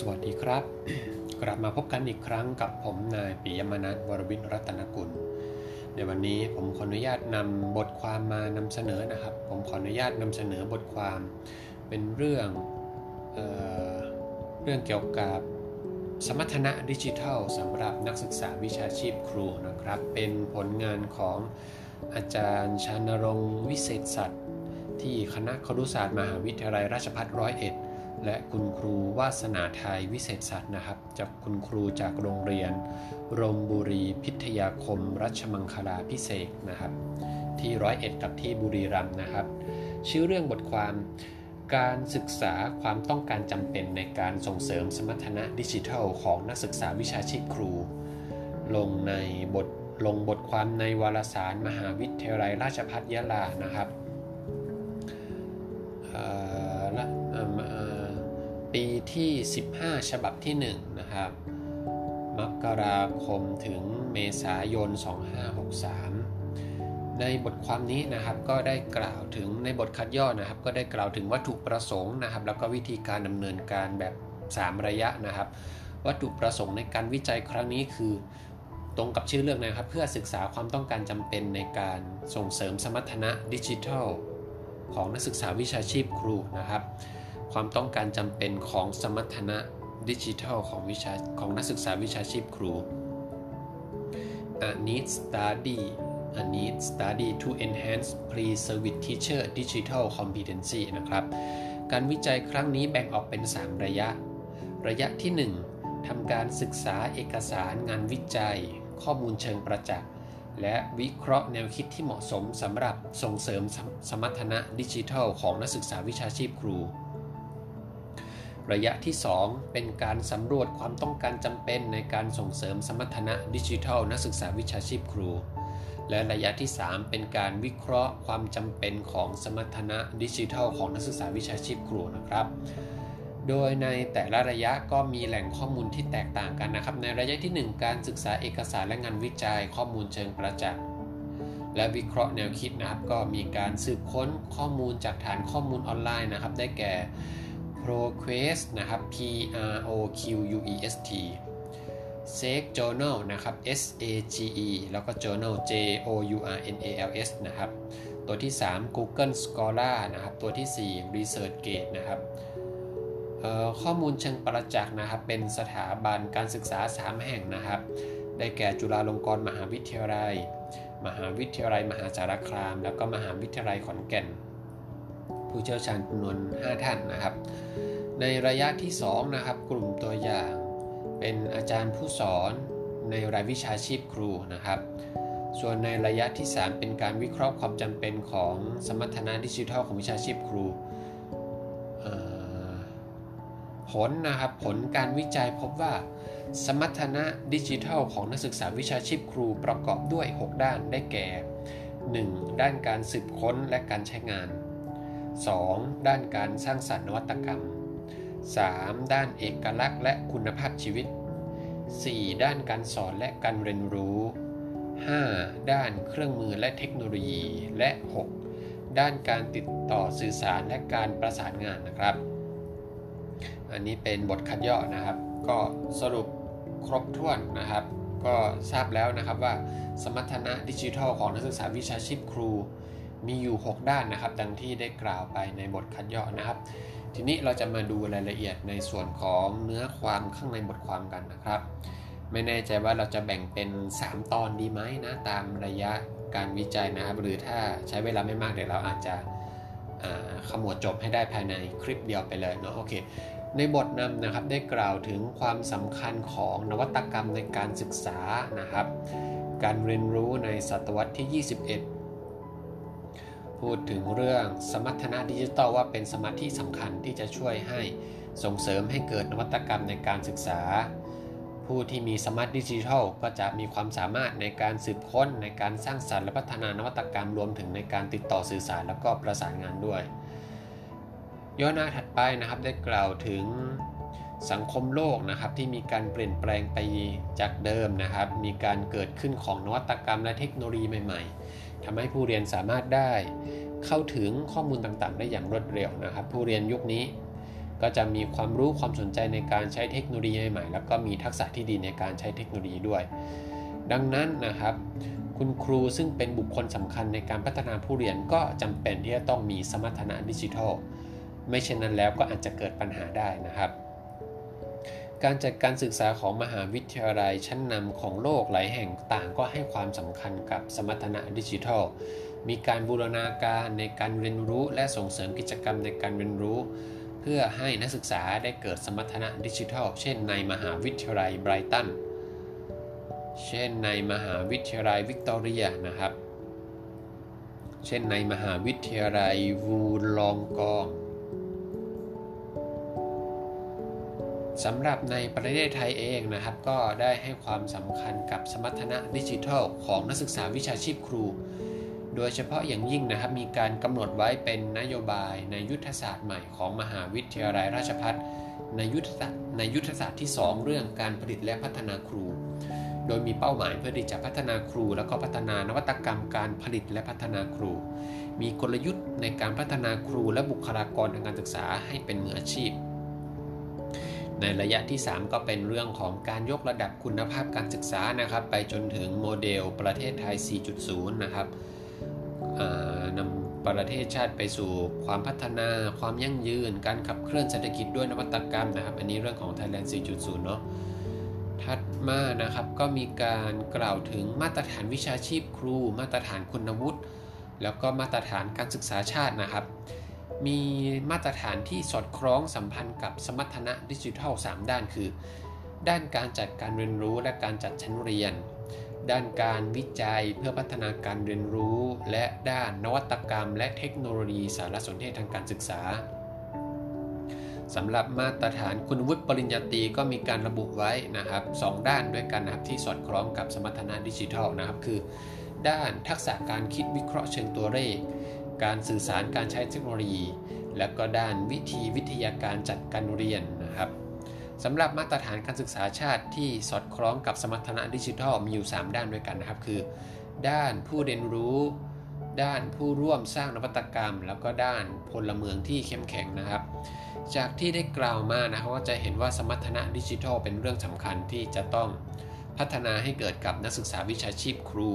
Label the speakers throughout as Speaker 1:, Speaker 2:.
Speaker 1: สวัสดีครับ กลับมาพบกันอีกครั้งกับผมนายปิยมนัทวรวิทย์รัตนกุล ในวันนี้ผมขออนุญาตนำบทความมานำเสนอนะครับ ผมขออนุญาตนำเสนอบทความเป็นเรื่องเออเรื่องเกี่ยวกับสมรรถนะดิจิทัลสำหรับนักศึกษาวิชาชีพครูนะครับ เป็นผลงานของอาจารย์ชานรงค์วิเศษสัตว์ที่คณะครุศาสตร์มหาวิทยาลัยราชภัฏร้อยเอ็ด และคุณครูวาสนาไทยวิเศษสัตว์นะครับ จากคุณครูจากโรงเรียนรมบุรีพิทยาคม รัชมังคลาพิเศษนะครับ ที่ร้อยเอ็ดกับที่บุรีรัมย์นะครับ ชื่อเรื่องบทความการศึกษาความต้องการจำเป็นในการส่งเสริมสมรรถนะดิจิทัล ของนักศึกษาวิชาชีพครู ลงในบทลงบทความในวารสารมหาวิทยาลัยราชภัฏยะลานะครับ ที่ 15 ฉบับที่1นะครับ มกราคมถึงเมษายน 2563 ในบทความนี้นะครับก็ได้กล่าวถึงในบทคัดย่อนะครับ ก็ได้กล่าวถึงวัตถุประสงค์นะครับ แล้วก็วิธีการดำเนินการแบบ 3 ระยะนะครับ วัตถุประสงค์ในการวิจัยครั้งนี้คือตรงกับชื่อเรื่องนะครับ เพื่อศึกษาความต้องการจำเป็นในการส่งเสริมสมรรถนะดิจิทัล ของนักศึกษาวิชาชีพครูนะครับ ความต้องการจำเป็นของสมรรถนะดิจิทัลของวิชาของนักศึกษาวิชาชีพครู A need study A need study to enhance pre-service teacher digital competency นะครับ การวิจัยครั้งนี้แบ่งออกเป็น 3 ระยะ ระยะที่ 1ทำการศึกษาเอกสารงานวิจัย ข้อมูลเชิงประจักษ์ และวิเคราะห์แนวคิดที่เหมาะสมสำหรับส่งเสริมสมรรถนะดิจิทัลของนักศึกษาวิชาชีพครู ระยะที่ 2 เป็นการสำรวจความต้องการจำเป็นในการส่งเสริมสมรรถนะดิจิทัลนักศึกษาวิชาชีพครู และระยะที่ 3 เป็นการวิเคราะห์ความจำเป็นของสมรรถนะดิจิทัลของนักศึกษาวิชาชีพครูนะครับ โดยในแต่ละระยะก็มีแหล่งข้อมูลที่แตกต่างกันนะครับ ในระยะที่ 1 การศึกษาเอกสารและงานวิจัยข้อมูลเชิงประจักษ์และวิเคราะห์แนวคิดนะครับ ก็มีการสืบค้นข้อมูลจากฐานข้อมูลออนไลน์นะครับ ได้แก่ ProQuest นะครับ P R O Q U E S T Sage Journal นะครับ S A G E แล้วก็ Journal J O U R N A L S นะครับ ตัวที่ 3 Google Scholar นะครับ ตัวที่ 4 ResearchGate นะครับข้อมูลเชิงประจักษ์นะครับ เป็นสถาบันการศึกษา 3 แห่งนะครับ ได้แก่จุฬาลงกรณ์มหาวิทยาลัย มหาวิทยาลัยมหาสารคาม แล้วก็มหาวิทยาลัยขอนแก่น ผู้เชี่ยวชาญจำนวน 5 ท่านนะครับ ในระยะที่ 2 นะครับ กลุ่มตัวอย่างเป็นอาจารย์ผู้สอนในรายวิชาชีพครูนะครับ ส่วนในระยะที่ 3 เป็นการวิเคราะห์ความจำเป็นของสมรรถนะดิจิทัลของวิชาชีพครูผลนะครับผลการวิจัยพบว่า สมรรถนะดิจิทัลของนักศึกษาวิชาชีพครูประกอบด้วย 6 ด้านได้แก่ 1. ด้านการสืบค้นและการใช้งาน 2. ด้านการสร้างสรรค์นวัตกรรม 3. ด้านเอกลักษณ์และคุณภาพชีวิต 4. ด้านการสอนและการเรียนรู้ 5. ด้านเครื่องมือและเทคโนโลยี และ 6. ด้านการติดต่อสื่อสารและการประสานงานนะครับ อันนี้เป็นบทคัดย่อนะครับ ก็สรุปครบถ้วนนะครับ ก็ทราบแล้วนะครับว่าสมรรถนะดิจิทัลของนักศึกษาวิชาชีพครู มีอยู่ 6 ด้านนะครับ ดังที่ได้กล่าวไปในบทคัดย่อนะครับ ทีนี้เราจะมาดูรายละเอียดในส่วนของเนื้อความข้างในบทความกันนะครับ ไม่แน่ใจว่าเราจะแบ่งเป็น 3 ตอนดีไหมนะตามระยะการวิจัยนะครับ หรือถ้าใช้เวลาไม่มากเดี๋ยวเราอาจจะขมวดจบให้ได้ภายในคลิปเดียวไปเลยเนาะโอเคในบทนำนะครับได้กล่าวถึงความสำคัญของนวัตกรรมในการศึกษานะครับ การเรียนรู้ในศตวรรษที่ 21 พูดถึงเรื่องสมรรถนะดิจิทัลว่าเป็นสมาธิสำคัญที่จะช่วยให้ส่งเสริมให้เกิดนวัตกรรมในการศึกษา ผู้ที่มีสมาร์ทดิจิทัลก็จะมีความสามารถในการสืบค้นในการสร้างสรรค์และพัฒนานวัตกรรมรวมถึงในการติดต่อสื่อสารแล้วก็ประสานงานด้วย ย่อหน้าถัดไปนะครับได้กล่าวถึง สังคมโลกนะครับที่มีการเปลี่ยนแปลงไปจากเดิมนะครับ มีการเกิดขึ้นของนวัตกรรมและเทคโนโลยีใหม่ ๆทำให้ผู้เรียนสามารถได้เข้าถึงข้อมูลต่างๆ ได้อย่างรวดเร็วนะครับ ผู้เรียนยุคนี้ก็จะมีความรู้ความสนใจในการใช้เทคโนโลยีใหม่แล้วก็มีทักษะที่ดีในการใช้เทคโนโลยีด้วย ดังนั้นนะครับ คุณครูซึ่งเป็นบุคคลสำคัญในการพัฒนาผู้เรียนก็จำเป็นที่จะต้องมีสมรรถนะดิจิทัล ไม่เช่นนั้นแล้วก็อาจจะเกิดปัญหาได้นะครับ การจัดการศึกษาของมหาวิทยาลัยชั้นนำของโลกหลายแห่งต่างก็ให้ความสำคัญกับสมรรถนะดิจิทัล มีการบูรณาการในการเรียนรู้และส่งเสริมกิจกรรมในการเรียนรู้ เพื่อให้นักศึกษาได้เกิดสมรรถนะดิจิทัล เช่นในมหาวิทยาลัยไบรตัน เช่นในมหาวิทยาลัยวิกตอเรียนะครับ เช่นในมหาวิทยาลัยวูลองกอง สำหรับในประเทศไทยเองนะครับ ก็ได้ให้ความสำคัญกับสมรรถนะดิจิทัล ของนักศึกษาวิชาชีพครู โดยเฉพาะอย่างยิ่งนะครับมีการกำหนดไว้เป็นนโยบายในยุทธศาสตร์ใหม่ของมหาวิทยาลัยราชภัฏในยุทธศาสตร์ในยุทธศาสตร์ที่ 2 เรื่องการผลิตและพัฒนาครู โดยมีเป้าหมายเพื่อที่จะพัฒนาครู แล้วก็พัฒนานวัตกรรมการผลิตและพัฒนาครู มีกลยุทธ์ในการพัฒนาครูและบุคลากรทางการศึกษาให้เป็นมืออาชีพ ในระยะที่ 3 ก็เป็นเรื่องของการยกระดับคุณภาพการศึกษานะครับ ไปจนถึงโมเดลประเทศไทย 4.0 นะครับนำประเทศชาติไปสู่ความพัฒนาความยั่งยืน การขับเคลื่อนเศรษฐกิจด้วยนวัตกรรมนะครับ อันนี้เรื่องของ Thailand 4.0 เนาะถัดมานะครับก็มีการกล่าวถึงมาตรฐานวิชาชีพครู มาตรฐานคุณวุฒิแล้วก็มาตรฐานการศึกษาชาตินะครับ มีมาตรฐานที่สอดคล้องสัมพันธ์กับสมรรถนะดิจิทัล 3 ด้านคือ ด้านการจัดการเรียนรู้และการจัดชั้นเรียน ด้านการวิจัยเพื่อพัฒนาการเรียนรู้ และด้านนวัตกรรม และเทคโนโลยีสารสนเทศทางการศึกษาสำหรับมาตรฐานคุณวุฒิปริญญาตรีก็มีการระบุไว้นะครับสด้านด้วยกันนะครับที่สอดคล้องกับสมรรถนะดิจิทัลนะครับคือ ด้านทักษะการคิดวิเคราะห์เชิงตัวเลข การสื่อสารการใช้เทคโนโลยี และก็ด้านวิธีวิทยาการจัดการเรียนนะครับสำหรับมาตรฐานการศึกษาชาติที่สอดคล้องกับสมรรถนะดิจิทัลมีอยู่ 3 ด้านด้วยกันนะครับ คือ ด้านผู้เรียนรู้ ด้านผู้ร่วมสร้างนวัตกรรม แล้วก็ด้านพลเมืองที่เข้มแข็งนะครับ จากที่ได้กล่าวมานะครับก็จะเห็นว่าสมรรถนะดิจิทัลเป็นเรื่องสำคัญที่จะต้องพัฒนาให้เกิดกับนักศึกษาวิชาชีพครู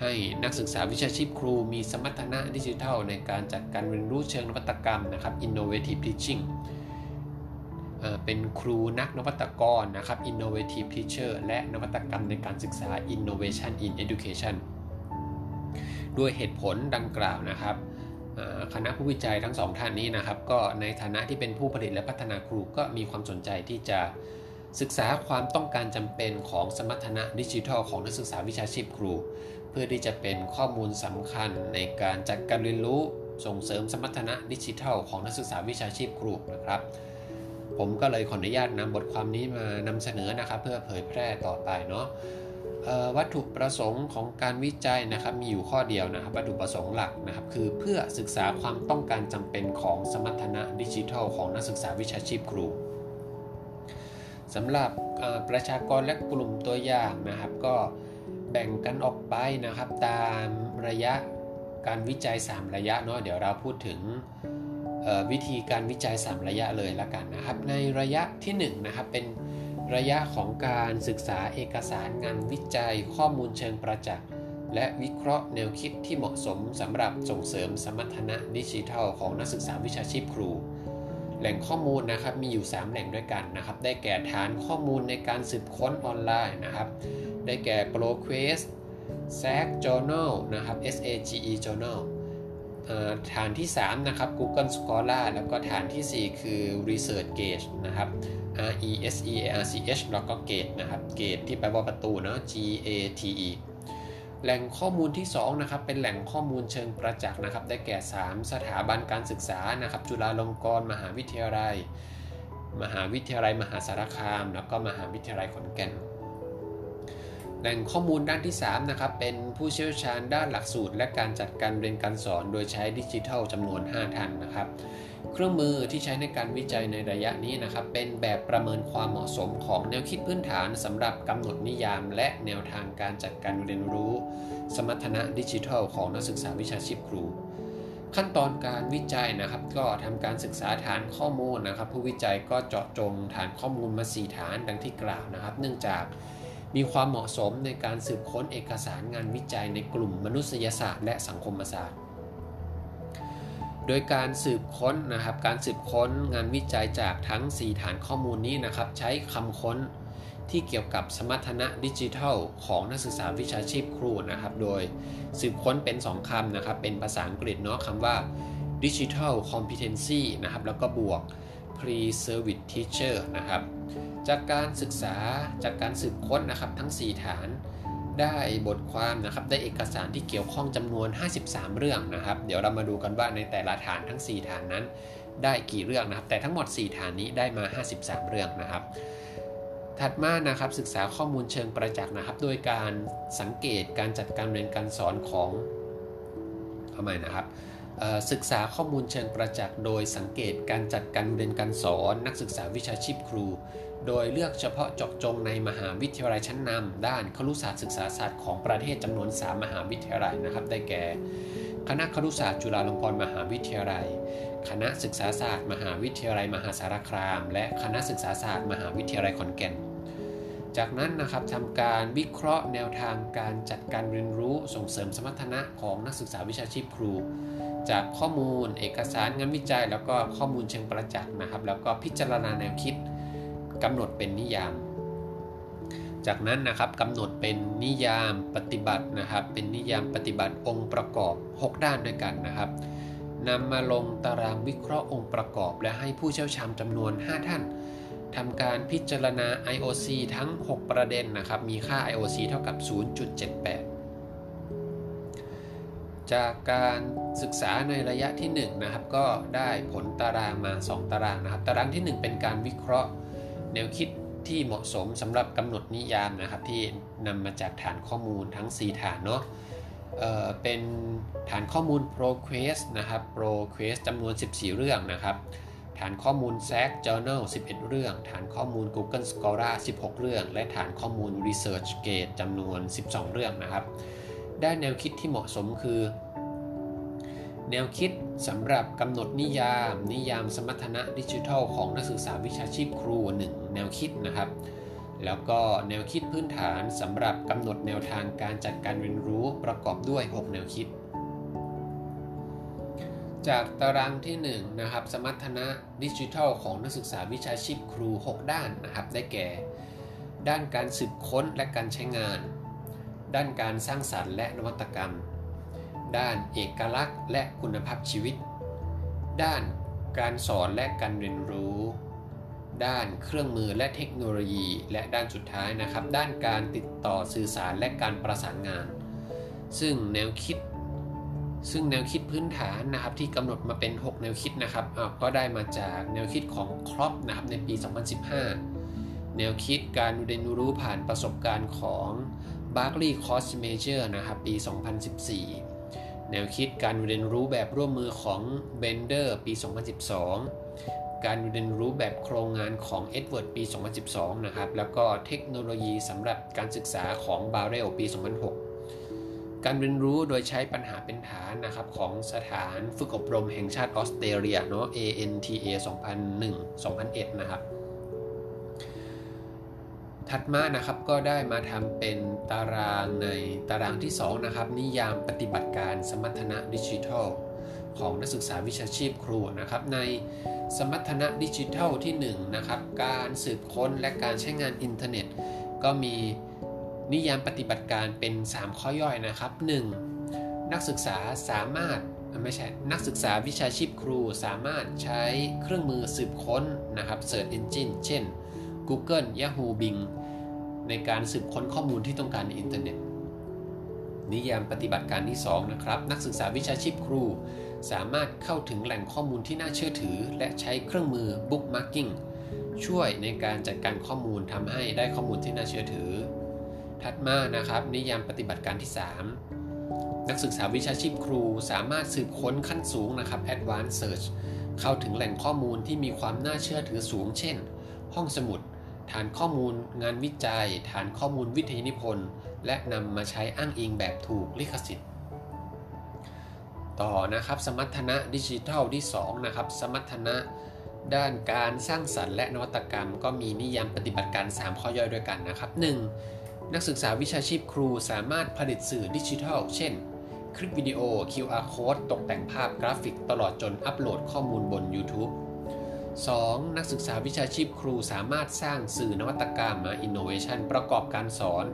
Speaker 1: ให้นักศึกษาวิชาชีพครูมีสมรรถนะดิจิทัล ในการจัดการเรียนรู้เชิงนวัตกรรมนะครับ innovative teaching เป็นครูนักนวัตกรนะครับ innovative teacher และนวัตกรรมในการศึกษา innovation in education ด้วยเหตุผลดังกล่าวนะครับคณะผู้วิจัยทั้งสองท่านนี้นะครับ ก็ในฐานะที่เป็นผู้ผลิตและพัฒนาครูก็มีความสนใจที่จะศึกษาความต้องการจำเป็นของสมรรถนะดิจิทัลของนักศึกษาวิชาชีพครู เพื่อที่จะเป็นข้อมูลสำคัญในการจัดการเรียนรู้ส่งเสริมสมรรถนะดิจิทัลของนักศึกษาวิชาชีพครูนะครับ ผมก็เลยขออนุญาตนำบทความนี้มานำเสนอนะครับ เพื่อเผยแพร่ต่อไปเนาะวัตถุประสงค์ของการวิจัยนะครับมีอยู่ข้อเดียวนะครับ วัตถุประสงค์หลักนะครับ คือเพื่อศึกษาความต้องการจำเป็นของสมรรถนะดิจิทัลของนักศึกษาวิชาชีพครูสำหรับประชากรและกลุ่มตัวอย่างนะครับ ก็ แบ่งกันออกไปนะครับ ตามระยะการวิจัย 3 ระยะเนาะเดี๋ยวเราพูดถึงวิธีการวิจัย 3 ระยะเลยละกันนะครับ ในระยะที่1นนะครับเป็นระยะของการศึกษาเอกสารงานวิจัย ข้อมูลเชิงประจักษ์และวิเคราะห์แนวคิดที่เหมาะสมสำหรับส่งเสริมสมรรถนะดิจิทัลของนักศึกษาวิชาชีพครู แหล่งข้อมูลนะครับมีอยู่ 3 แหล่งด้วยกันนะครับ ได้แก่ฐานข้อมูลในการสืบค้นออนไลน์นะครับ ได้แก่ ProQuest SAG Journal นะครับ SAGE Journal ฐานที่ 3 นะครับ Google Scholar แล้วก็ฐานที่ 4 คือ Research Gate นะครับ R E S E A R C H แล้วก็ Gate นะครับ Gate ที่แปลว่าประตูเนาะ G A T E แหล่งข้อมูลที่ 2 นะครับ เป็นแหล่งข้อมูลเชิงประจักษ์นะครับ ได้แก่ 3 สถาบันการศึกษานะครับ จุฬาลงกรณ์มหาวิทยาลัย มหาวิทยาลัยมหาสารคาม แล้วก็มหาวิทยาลัยขอนแก่น แหล่งข้อมูลด้านที่3นะครับเป็นผู้เชี่ยวชาญด้านหลักสูตร และการจัดการเรียนการสอน โดยใช้ดิจิทัลจำนวน 5 ท่านนะครับ เครื่องมือที่ใช้ในการวิจัยในระยะนี้นะครับ เป็นแบบประเมินความเหมาะสมของแนวคิดพื้นฐานสำหรับกำหนดนิยาม และแนวทางการจัดการเรียนรู้ สมรรถนะดิจิทัล ของนักศึกษาวิชาชีพครู ขั้นตอนการวิจัยนะครับ ก็ทำการศึกษาฐานข้อมูลนะครับ ผู้วิจัยก็เจาะจงฐานข้อมูลมา 4 ฐานดังที่กล่าวนะครับ เนื่องจาก มีความเหมาะสมในการสืบค้นเอกสารงานวิจัยในกลุ่มมนุษยศาสตร์และสังคมศาสตร์ โดยการสืบค้นนะครับ การสืบค้นงานวิจัยจากทั้ง 4 ฐานข้อมูลนี้นะครับ ใช้คำค้นที่เกี่ยวกับสมรรถนะดิจิทัล ของนักศึกษาวิชาชีพครูนะครับ โดยสืบค้นเป็น 2คำนะครับ เป็นภาษาอังกฤษเนาะคำว่า digital competency นะครับ แล้วก็บวก pre-service teacher นะครับ จากการศึกษาจากการสืบค้นนะครับทั้ง 4 ฐาน ได้บทความนะครับได้เอกสารที่เกี่ยวข้องจำนวน 53 เรื่องนะครับ เดี๋ยวเรามาดูกันว่าในแต่ละฐานทั้ง 4 ฐานนั้น ได้กี่เรื่องนะครับ แต่ทั้งหมด 4 ฐานนี้ได้มา 53 เรื่องนะครับถัดมานะครับศึกษาข้อมูลเชิงประจักษ์นะครับ โดยการสังเกตการจัดการเรียนการสอนของเอาใหม่นะครับ ศึกษาข้อมูลเชิงประจักษ์โดยสังเกตการจัดการเรียนการสอนนักศึกษาวิชาชีพครู โดยเลือกเฉพาะเจาะจงในมหาวิทยาลัยชั้นนำด้านครุศาสตร์ศึกษาศาสตร์ของประเทศจำนวน 3 มหาวิทยาลัยนะครับ ได้แก่ คณะครุศาสตร์จุฬาลงกรณ์มหาวิทยาลัย คณะศึกษาศาสตร์ มหาวิทยาลัยมหาสารคาม และคณะศึกษาศาสตร์ มหาวิทยาลัยขอนแก่น จากนั้นนะครับทำการวิเคราะห์แนวทางการจัดการเรียนรู้ส่งเสริมสมรรถนะของนักศึกษาวิชาชีพครู จากข้อมูลเอกสารงานวิจัย แล้วก็ข้อมูลเชิงประจักษ์นะครับ แล้วก็พิจารณาแนวคิดกำหนดเป็นนิยาม จากนั้นนะครับกำหนดเป็นนิยามปฏิบัตินะครับ เป็นนิยามปฏิบัติองค์ประกอบ 6 ด้านด้วยกันนะครับนำมาลงตารางวิเคราะห์องค์ประกอบ และให้ผู้เชี่ยวชาญจำนวน 5 ท่าน ทำการพิจารณา IOC ทั้ง 6 ประเด็นนะครับ มีค่า IOC เท่ากับ 0.78 จากการศึกษาในระยะที่ 1 นะครับ ก็ได้ผลตารางมา 2 ตารางนะครับ ตารางที่ 1 เป็นการวิเคราะห์แนวคิดที่เหมาะสมสำหรับกำหนดนิยามนะครับ ที่นำมาจากฐานข้อมูลทั้ง 4 ฐานเนาะเเป็นฐานข้อมูล ProQuest นะครับ ProQuest จำนวน 14 เรื่องนะครับ ฐานข้อมูล SAC Journal 11 เรื่อง ฐานข้อมูล Google Scholar 16 เรื่อง และฐานข้อมูล ResearchGate จำนวน 12 เรื่องนะครับ ได้แนวคิดที่เหมาะสมคือ แนวคิดสำหรับกำหนดนิยาม นิยามสมรรถนะดิจิทัลของนักศึกษาวิชาชีพครู 1 แนวคิดนะครับ แล้วก็แนวคิดพื้นฐานสำหรับกำหนดแนวทางการจัดการเรียนรู้ประกอบด้วย 6 แนวคิด จากตารางที่1นะครับสมรรถนะดิจิทัลของนักศึกษาวิชาชีพครู 6 ด้านนะครับได้แก่ ด้านการสืบค้นและการใช้งาน ด้านการสร้างสรรค์และนวัตกรรม ด้านเอกลักษณ์และคุณภาพชีวิต ด้านการสอนและการเรียนรู้ ด้านเครื่องมือและเทคโนโลยี และด้านสุดท้ายนะครับ ด้านการติดต่อสื่อสารและการประสานงาน ซึ่งแนวคิด ซึ่งแนวคิดพื้นฐานนะครับที่กำหนดมาเป็น 6 แนวคิดนะครับก็ได้มาจากแนวคิดของครอปนะครับในปี 2015 แนวคิดการเรียนรู้ผ่านประสบการณ์ของ Barkley Course Major นะครับปี 2014 แนวคิดการเรียนรู้แบบร่วมมือของ Bender ปี 2012 การเรียนรู้แบบโครงงานของ Edward ปี 2012 นะครับแล้วก็เทคโนโลยีสำหรับการศึกษาของ Barrel ปี 2006 การเรียนรู้โดยใช้ปัญหาเป็นฐานนะครับของสถานฝึกอบรมแห่งชาติออสเตรเลียเนาะ ANTA 2001 2001 นะครับ ถัดมานะครับก็ได้มาทำเป็นตารางในตารางที่ 2 นะครับ นิยามปฏิบัติการสมรรถนะดิจิทัล ของนักศึกษาวิชาชีพครูนะครับในสมรรถนะดิจิทัลที่1นะครับการสืบค้นและการใช้งานอินเทอร์เน็ต ก็มี นิยามปฏิบัติการเป็น 3 ข้อย่อยนะครับ 1. นักศึกษาสามารถไม่ใช่นักศึกษาวิชาชีพครูสามารถใช้เครื่องมือสืบค้นนะครับ Search Engine เช่น Google Yahoo Bing ในการสืบค้นข้อมูลที่ต้องการในอินเทอร์เน็ต นิยามปฏิบัติการที่ 2 นะครับ นักศึกษาวิชาชีพครู สามารถเข้าถึงแหล่งข้อมูลที่น่าเชื่อถือ และใช้เครื่องมือ Bookmarking ช่วยในการจัดการข้อมูลทำให้ได้ข้อมูลที่น่าเชื่อถือ ถัดมานะครับ นิยามปฏิบัติการที่ 3 นักศึกษาวิชาชีพครูสามารถสืบค้นขั้นสูงนะครับ Advanced Search เข้าถึงแหล่งข้อมูลที่มีความน่าเชื่อถือสูง เช่น ห้องสมุด ฐานข้อมูล งานวิจัย ฐานข้อมูลวิทยานิพนธ์ และนำมาใช้อ้างอิงแบบถูกลิขสิทธิ์ ต่อนะครับ สมรรถนะดิจิทัลที่ 2 นะครับ สมรรถนะด้านการสร้างสรรค์และนวัตกรรม ก็มีนิยามปฏิบัติการ 3 ข้อย่อยด้วยกันนะครับ 1. นักศึกษาวิชาชีพครูสามารถผลิตสื่อดิจิทัล เช่น คลิปวิดีโอ QR code ตกแต่งภาพกราฟิกตลอดจนอัปโหลดข้อมูลบน YouTube 2. นักศึกษาวิชาชีพครูสามารถสร้างสื่อนวัตกรรมมา Innovation ประกอบการสอน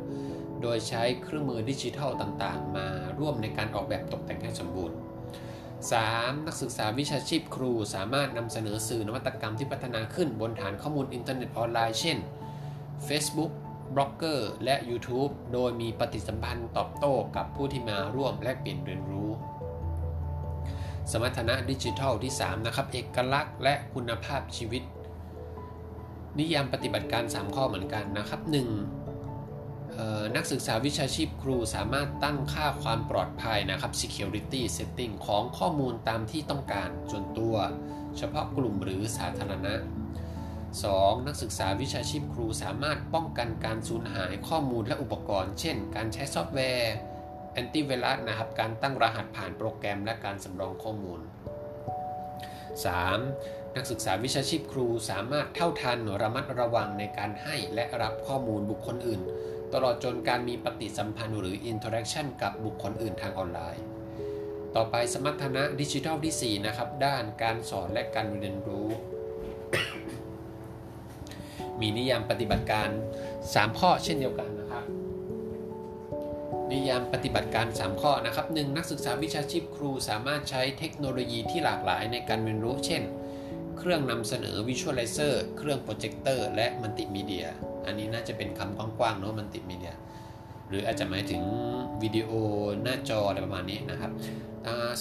Speaker 1: โดยใช้เครื่องมือดิจิทัลต่างๆ มาร่วมในการออกแบบตกแต่งให้สมบูรณ์ 3. นักศึกษาวิชาชีพครูสามารถนำเสนอสื่อนวัตกรรมที่พัฒนาขึ้นบนฐานข้อมูลอินเทอร์เน็ตออนไลน์ เช่น Facebook บล็อกเกอร์และ YouTube โดยมีปฏิสัมพันธ์ตอบโต้กับผู้ที่มาร่วมแลกเปลี่ยนเรียนรู้ สมรรถนะดิจิทัลที่ 3 นะครับ เอกลักษณ์และคุณภาพชีวิต นิยามปฏิบัติการ 3 ข้อเหมือนกันนะครับ 1. นักศึกษาวิชาชีพครูสามารถตั้งค่าความปลอดภัยนะครับ security setting ของข้อมูลตามที่ต้องการส่วนตัว เฉพาะกลุ่มหรือสาธารณะ 2. นักศึกษาวิชาชีพครูสามารถป้องกันการสูญหายข้อมูลและอุปกรณ์ เช่น การใช้ซอฟต์แวร์แอนตี้ไวรัสนะครับ การตั้งรหัสผ่านโปรแกรมและการสำรองข้อมูล 3. นักศึกษาวิชาชีพครูสามารถเท่าทันระมัดระวังในการให้และรับข้อมูลบุคคลอื่น ตลอดจนการมีปฏิสัมพันธ์หรือ interaction กับบุคคลอื่นทางออนไลน์ ต่อไปสมรรถนะดิจิทัลที่ 4 นะครับ ด้านการสอนและการเรียนรู้ มีนิยามปฏิบัติการ 3 ข้อเช่นเดียวกันนะครับ นิยามปฏิบัติการ 3 ข้อนะครับ 1. นักศึกษาวิชาชีพครูสามารถใช้เทคโนโลยีที่หลากหลายในการเรียนรู้ เช่น เครื่องนำเสนอ visualizer เครื่องโปรเจคเตอร์และมัลติมีเดีย อันนี้น่าจะเป็นคำกว้างๆเนาะมัลติมีเดียหรืออาจจะหมายถึงวิดีโอหน้าจออะไรประมาณนี้นะครับ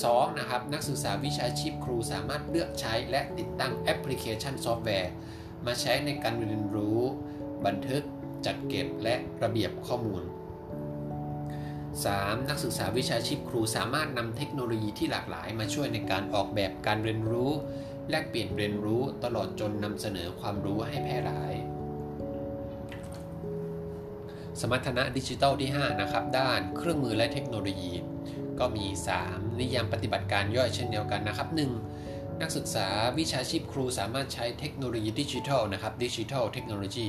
Speaker 1: สองนะครับนักศึกษาวิชาชีพครูสามารถเลือกใช้และติดตั้งแอปพลิเคชันซอฟต์แวร์ มาใช้ในการเรียนรู้ บันทึก จัดเก็บและระเบียบข้อมูล 3. นักศึกษาวิชาชีพครูสามารถนำเทคโนโลยีที่หลากหลายมาช่วยในการออกแบบการเรียนรู้ แลกเปลี่ยนเรียนรู้ตลอดจนนำเสนอความรู้ให้แพร่หลาย สมรรถนะดิจิทัลที่ 5 นะครับ ด้านเครื่องมือและเทคโนโลยี ก็มี 3 นิยามปฏิบัติการย่อยเช่นเดียวกันนะครับ 1. นักศึกษาวิชาชีพครูสามารถใช้เทคโนโลยีดิจิทัลนะครับ digital technology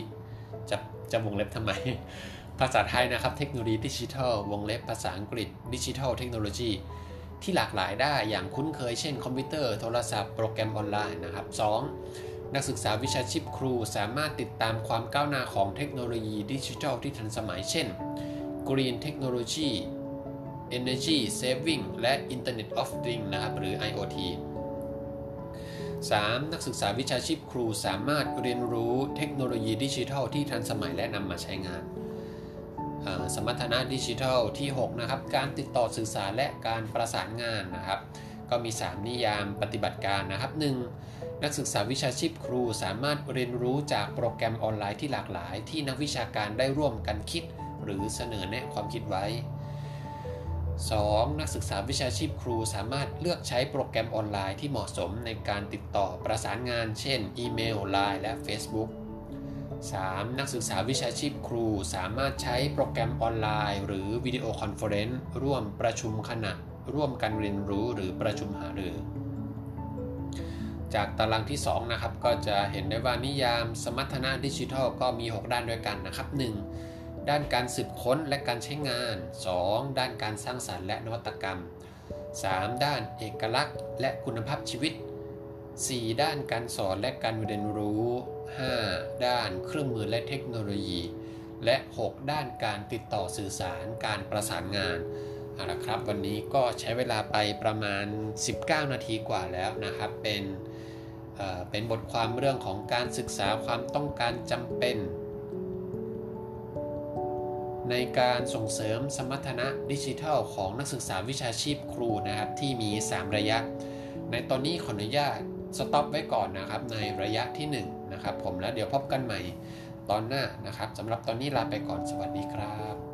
Speaker 1: จะจะวงเล็บทำไม ภาษาไทยนะครับ เทคโนโลยีดิจิทัลวงเล็บภาษาอังกฤษ digital technology ที่หลากหลายได้อย่างคุ้นเคยเช่นคอมพิวเตอร์โทรศัพท์โปรแกรมออนไลน์นะครับ 2. นักศึกษาวิชาชีพครูสามารถติดตามความก้าวหน้าของเทคโนโลยีดิจิทัลที่ทันสมัยเช่น Green Technology Energy Saving และ Internet of Things นะครับหรือ IoT 3. นักศึกษาวิชาชีพครูสามารถเรียนรู้เทคโนโลยีดิจิทัลที่ทันสมัยและนำมาใช้งาน สมรรถนะดิจิทัลที่ 6 นะครับ การติดต่อสื่อสารและการประสานงานนะครับ ก็มี 3 นิยามปฏิบัติการนะครับ 1. นักศึกษาวิชาชีพครูสามารถเรียนรู้จากโปรแกรมออนไลน์ที่หลากหลาย ที่นักวิชาการได้ร่วมกันคิด หรือเสนอแนะความคิดไว้ 2. นักศึกษาวิชาชีพครูสามารถเลือกใช้โปรแกรมออนไลน์ที่เหมาะสมในการติดต่อประสานงาน เช่น อีเมล Line และ Facebook 3. นักศึกษาวิชาชีพครูสามารถใช้โปรแกรมออนไลน์ หรือ video conference ร่วมประชุมขณะ ร่วมกันเรียนรู้หรือประชุมหารือ จากตารางที่ 2 นะครับ ก็จะเห็นได้ว่านิยามสมรรถนะดิจิทัลก็มี 6 ด้านด้วยกันนะครับ 1. ด้านการสืบค้นและการใช้งาน 2. ด้านการสร้างสารรค์และนวัตกรรม 3. ด้านเอกลักษณ์ และคุณภาพชีวิต 4. ด้านการสอนและการเรียนรู้ 5. ด้านเครื่องมือและเทคโนโลยี และ 6 ด้านการติดต่อสื่อสารการประสานงานเอาละครับวันนี้ก็ใช้เวลาไปประมาณ 19 นาทีกว่าแล้วนะครับ เป็นเเป็นบทความเรื่องของการศึกษาความต้องการจำเป็น ในการส่งเสริมสมรรถนะดิจิทัลของนักศึกษาวิชาชีพครูนะครับที่มี 3 ระยะ ในตอนนี้ขออนุญาตสต็อปไว้ก่อนนะครับในระยะที่1นะครับผมแล้วเดี๋ยวพบกันใหม่ตอนหน้านะครับสำหรับตอนนี้ลาไปก่อนสวัสดีครับ